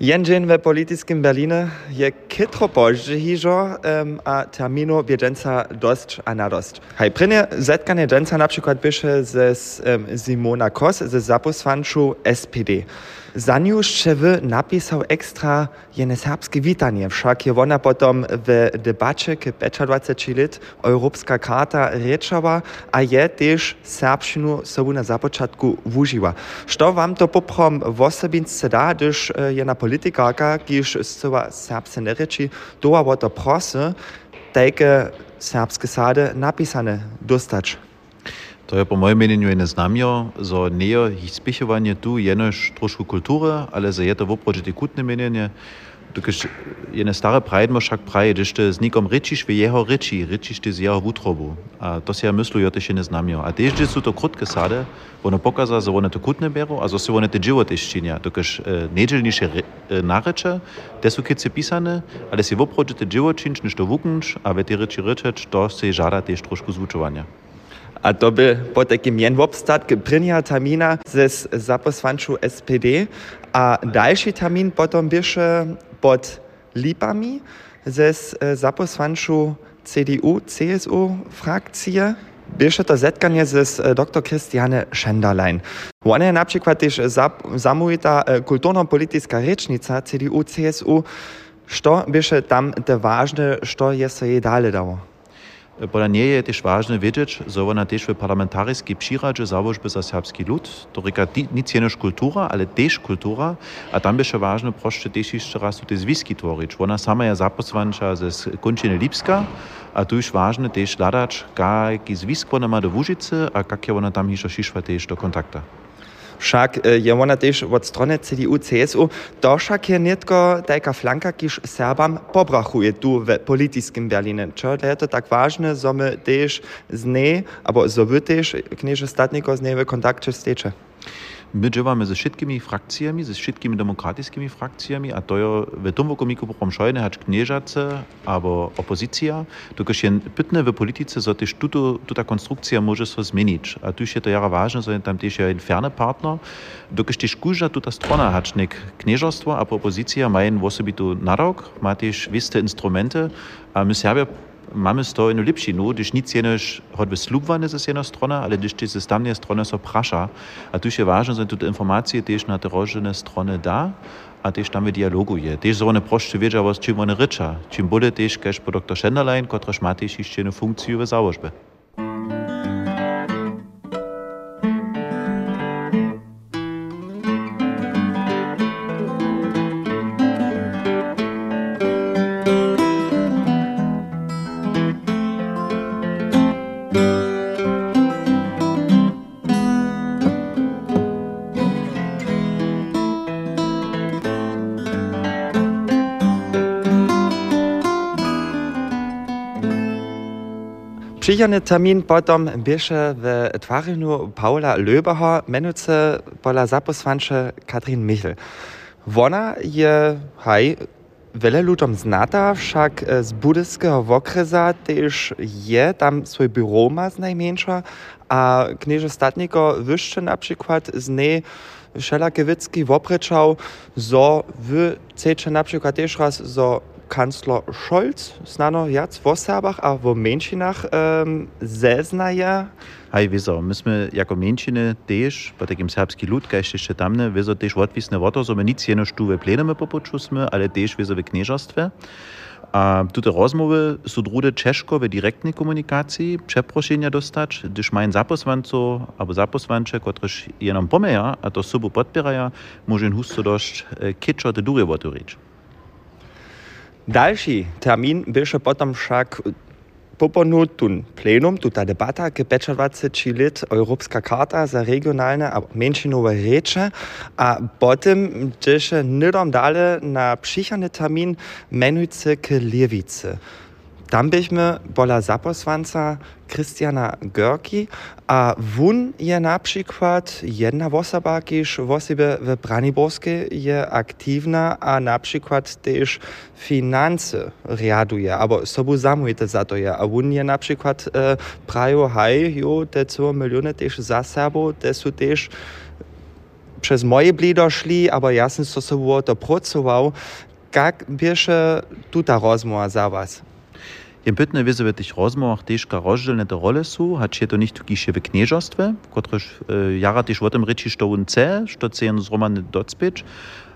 Jen we politickim Berlinie je kitro pozdźe hižo um, a terminu bieżęca dość a na dość. Hej, prynie zetkanie dżęca na przykład bysze ze um, Simona Kos ze zaposłanczu SPD. Za nią napisał ekstra jene serbskie witanie, wszak je ona potom w debacie k 25 lat Europejska karta rečała, a je też serbszczynu sobu na zapoczatku wużyła. Co wam to poprom w osobince da, gdyż jena politykarka, kiż słowa serbskie nie reči, doła o to prosy, takie serbskie sady napisane dostać. To je po mojem mnenju ene znamjo, za nejo spichevanje tu jenož trošku kulture, ale za je to voproče kutne menjenje. Dokiž jene stare prajdmo však praje, když te s nikom ričiš v jeho riči, ričiš te z jeho vutrobu. A to si ja myslu, jo tež ene znamjo. A tež, sú to krutke sade, ono pokaza, za one to kutne beru, a zo si one te dživo tež činia. Dokiž e, nedelniše e, nareče, te sú kice pisane, ale si voproče te dživo činč, než to vukunč, a ve te riči ričeč, to si žada tež trošku zvučovania. A to by po takim jen obstatku prvního termína ze zaposlančů SPD a další termín potom byše pod Lipami ze zaposlančů CDU, CSU frakcie. Byše to zetkanie ze dr Christiane Schenderlein. Ona je na przykład też zamówita kulturno-polityczna rzecznica CDU, CSU. Co byše tam te ważne, co jest jej dalej dało? Podľa nie je tiež vážne vedieť, že ona tiež v parlamentarijskej příradže záložby za serbský ľud. To říká nic jenož kultúra, ale tiež kultúra. A tam by še vážne prošte tiež ešte raz tie zvisky tvoriť. Ona sama je zaposlanča ze končiny Lipska a tu už vážne tiež hľadač, kaký zvisk ona má do Vúžice a kak je ona tam ešte šišva tiež do kontakta. Však je ona też od strony CDU, CSU, to však je netko taka flanka, kiż Serbam pobrachuje tu w polityckim Berlinie. Čo je to tak ważne, że my też z niej, albo że wy też, knieże statniko, z niej w kontakcie stecie? My działamy ze wszystkimi frakcjami, ze wszystkimi demokratycznymi frakcjami, a to je w tym wokomiku poprom szojne hać knieżace albo opozycja, tylko się pytne w polityce, że też tuto, tuta konstrukcja może się zmienić. A tu jest to jara ważne, że tam też jest ferny partner, dokąd też kurza tuta strona hacznik knieżarstwo, a opozycja mają w osobitu narok, ma też wiste instrumenty, a my Serbia mamy sto eno lepši, no, když nic jenož hod vyslubvane ze jedno strona, ale když ty se stamne strona so praša. A tu je važno, že tu informacije tež na te rožene strone da, a tež tam v dialogu je. Tež so one prošče vedža, was čim one reča. Čim bude tež, kaž po dr. Schenderlein, kotraž ma tež išče funkciju v záložbe. Przyjemny termin potom bieše w twarzeniu Paula Löbaha, menuce pola zaposłancze Katrin Michel. Ona je, haj, wiele ludziom znata, wszak z budyskiego okresa też je, tam swoje biuro ma z najmniejsza, a knieże statniko wyższe na przykład z niej wszelakie wycki zo wy chcecie na przykład też raz, zo kancler Scholz znano jac w Serbach, a w Męczynach um, zeznaje. Hej, wieso, myśmy jako Męczyny też, po takim serbski lud, kaž jeszcze tamne, wieso też odwisne woto, so my nic jeno tu w plenemy popoczusmy, ale też wieso w knieżastwie. A tutaj rozmowy są drugie ciężko w direktnej komunikacji, przeproszenia dostać, gdyż mają zaposłanców albo zaposłancze, którzy jenom pomieja, a to sobą podpierają, może husto dość kieczo te drugie woty Další termín byše potom však poponut tun plenum, tuta debata, ke 25 let Europejska karta za regionalne a menšinové reče a potem dyše nidom dale na přichany termin menujce k Lewicy. Tam byśmy bola zaposłanca Christiana Görki, a wun je na przykład jedna osoba, kiż w osobie je aktywna, a na przykład też finanse riaduje, albo sobu zamujete za to je. A wun je na przykład e, prajo, haj, jo, te 2 miliony też za sobą, te też przez moje blido szli, aber ja sam so sobą to pracował. Jak biesze tuta rozmowa za was? Jem pytne wiedzę w tych rozmowach też rozdzielne te role są, choć to nicht kisie w knieżostwie, któreż e, jara też o tym ryczy, że on chce, że chce zromany docpieć, a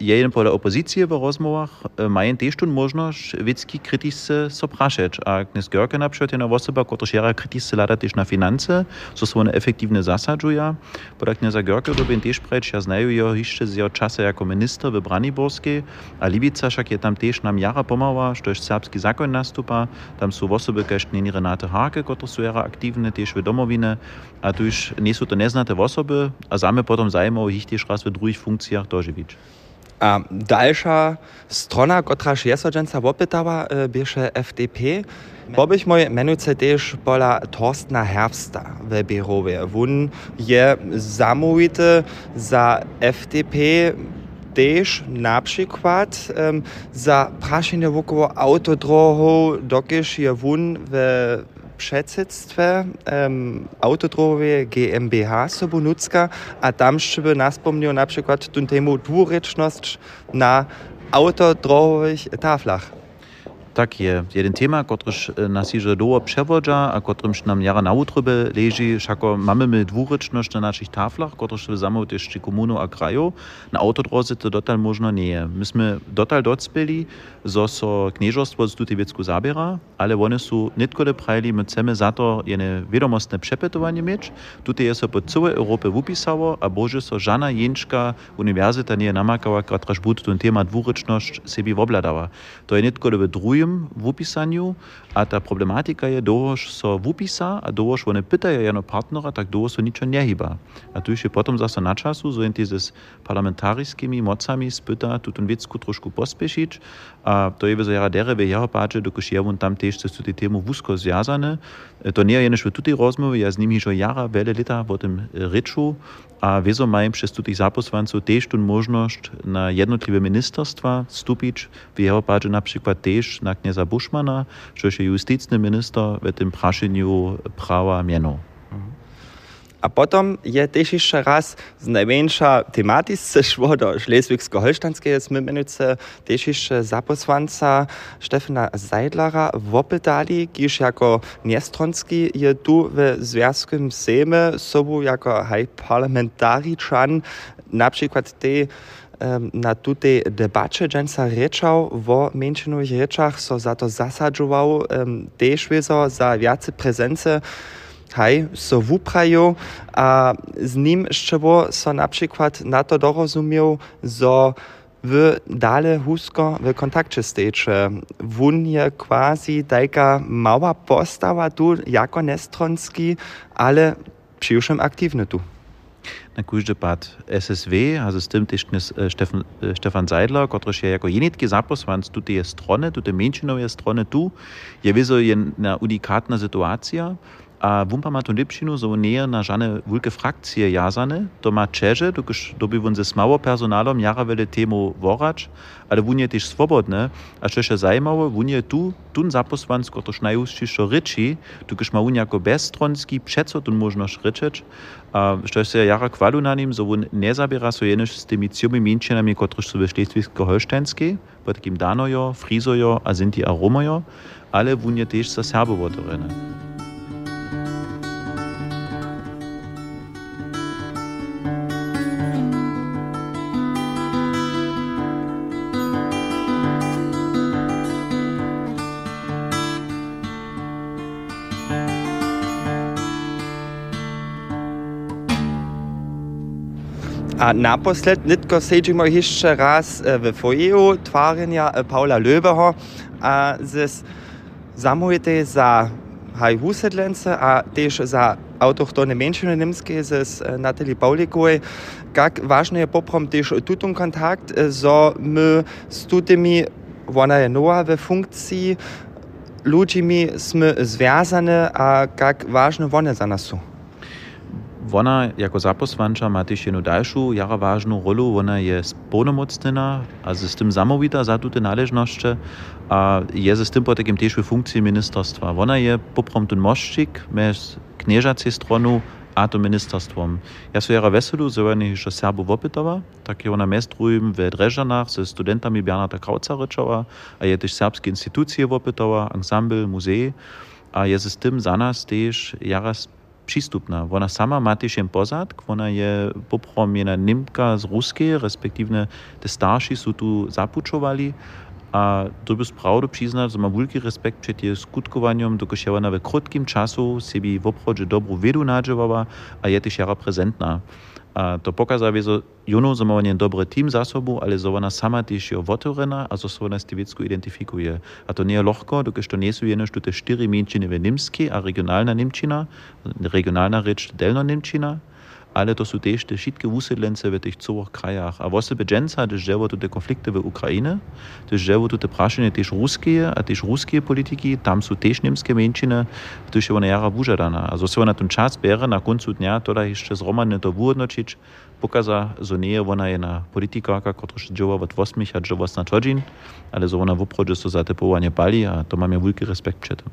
jeden pole opozycji w rozmowach e, mają też tu możliwość wiedzki krytycy so praszeć. A Gnes Görke na przykład jedna osoba, która jara krytycy lada też na finanse, so są one efektywnie zasadzuje. Bo Gnesa Görke bym też preć, ja znaję ją jeszcze z jego czasu jako minister w Braniborskiej, a Libica však je tam też nam jara pomała, że serbski zakon nastupa, tam są osoby, nie Renate Hake, które są jara aktywne też w domowine, a tu już nie są to neznate osoby, a same potom zajmowało ich też raz w drugich funkcjach dożywić. A dalsza strona, która się sodženca opytała, e, bieše FDP. Bobich moj menujce też pola Torstna Herbsta w Bierowie. Wun je zamówity za FDP też na przykład um, za praszenie wokoło autodrohów, dokiż je wun w předsedstve um, autodrohové GmbH Sobonucka a tam by nás pomnil například tu tému dvůrečnost na autodrohových taflach. Tak je. Jeden tema, kotryż nas iże doło przewodza, a kotrymż nam jara na utrybę leży, szako mamy my dwuryczność na naszych taflach, kotryż samo też czy a kraju. Na autodrodze to dotal można nie. Myśmy dotal docpeli, zo so knieżostwo z tutaj wiecku zabiera, ale one są nitkole prajli, my chcemy za to jene wiadomostne przepytowanie mieć. Tutaj jest po całej Europie wupisało, a boże so żana jęczka uniwersyta nie namakała, bud ten tema dwuryczność sobie obladała. To jest nitkole w drugim w upisaniu, a ta problematika je dohož so v upisa, a dohož one pytają jeno partnera, tak dohož so ničo nehyba. A tu je potom zase na času, so jenti s parlamentarijskimi mocami spyta tutun vecku trošku pospiešiť, a to je jara dere ve jeho páče, dokož je on tam tež su tej tému vúzko zjazane. To nie je jenož v tutej rozmovi, ja s nimi jo jara veľa leta o tym reču, a wieso mają przez tutych zaposłanców też tu możliwość na jednotliwe ministerstwa wstąpić. W jego padzie na przykład też na knieza Buschmana, że się justyczny minister w tym praszeniu prawa miano. A potom je też jeszcze raz z największa tematyce szło do Szleswigsko-Holsztańskiej smymenice też jeszcze zaposłanca Stefana Seidlara wopytali, kiż jako niestronski je tu w Związkiem Sejmie sobą jako haj parlamentariczan na przykład te na tutej debacie dżęca rečał wo mniejszonych rzeczach so za to zasadzował też za więcej prezencje haj, so wuprają, a z nim szczebo so na przykład na to dorozumiał, zo w dale husko w kontakcie steče. Wun je quasi taka mała postawa tu, jako nestronski, ale przyjuszem aktywny tu. Na każdy pad SSW, also z tym też Stefan, Stefan Seidler, który się jako jenitki zaposłanc tu tej strony, tu tej menšinowej strony tu, je wizo jedna unikatna sytuacja, a wumpa ma tu lipšinu, so nie na żadne wielkie frakcje jazane, to ma Čeže, dokud doby on ze mało personalom jara wiele temu worać, ale wun je też swobodne, a čo je zajímavé, wun je tu, tun zaposłanc, ktoż najúžšie ryči, dokud ma wun jako bezstronski přeco tun možnosť ryčeć, a što se jara kvalu na nim, so wun ne zabiera so jenož s tymi ciomi mienčinami, ktož sú ve Šlesvigsko-Holštenskej, pod takým Danojo, Frizojo a Sinti a Romojo, ale wun je też za Serbowotorene. A naposled nitko seđimo jeszcze raz w fojeju twarenia Paula Löbeho, a zes zamujete za haj wusedlence, a też za autochtone menšiny nimskie zes Natalie Paulikowej, jak ważny je poprom też tutun kontakt, so my z tutymi, ona je nowa we funkcji, ludźmi sme związane, a jak ważne one za. Ona jako zaposłanča ma też jedną jara ważną rolę. Ona jest pełnomocna, a z tym zamówita za te należności, a jest z tym po takim też w funkcji ministerstwa. Ona jest poprom ten mościk, z knieżacej stronu a to ministerstwom. Ja so jara veselu, że oni jeszcze Serbu wopytowa, tak je ona mestrujem w ze studentami Bernarda Krauca a je też serbskie instytucje wopytowa, ensemble, muzej, a je z tym za nas też jaraz przystupna. Ona sama ma też jen pozadk, ona je poprom jena Nimka z Ruskiej, respektive te starsi są tu zapuczowali, a treba spravdu priznati, da ima veliki respekt pred je skutkovanjem, dokaj je ona v kratkim času sebi v obhodže dobro vedu nadževala, a je też jara prezentna. A to pokazuje, że juno ma nie dobry team za sobą, ale że ona sama też jest otworena, a że ona tym identyfikuje. A to nie lekko, dokąd to nie są jeno te cztery mięciny w niemskiej, a regionalna niemčina, regionalna rzecz delno niemčina, ale to sú tiež tie všetky úsedlence v tých cových krajach. A vlastne bedženca, že žiaľ tu konflikty v Ukrajine, že žiaľ tu prašenie tiež ruské a tiež ruské politiky, tam sú tiež nemské menšiny, to je ona jara vúžadaná. A zo sa na ten čas bere na koncu dňa, teda ešte zromadne to vúhodnočiť, pokaza, že nie ona je na politikárka, ktorá žiava od 8 a žiava na čodžin, ale že ona v obchode so zatepovanie bali a to máme veľký respekt tym.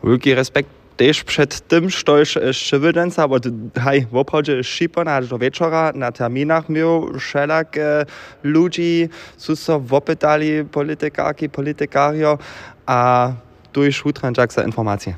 Wielki respekt też przed tym, że jeszcze szybydęca, bo hej, w obchodzie szipona do wieczora na terminach miał wszelak e, ludzi, co so wopytali politykarki, politykario, a tu już utranczak za informacje.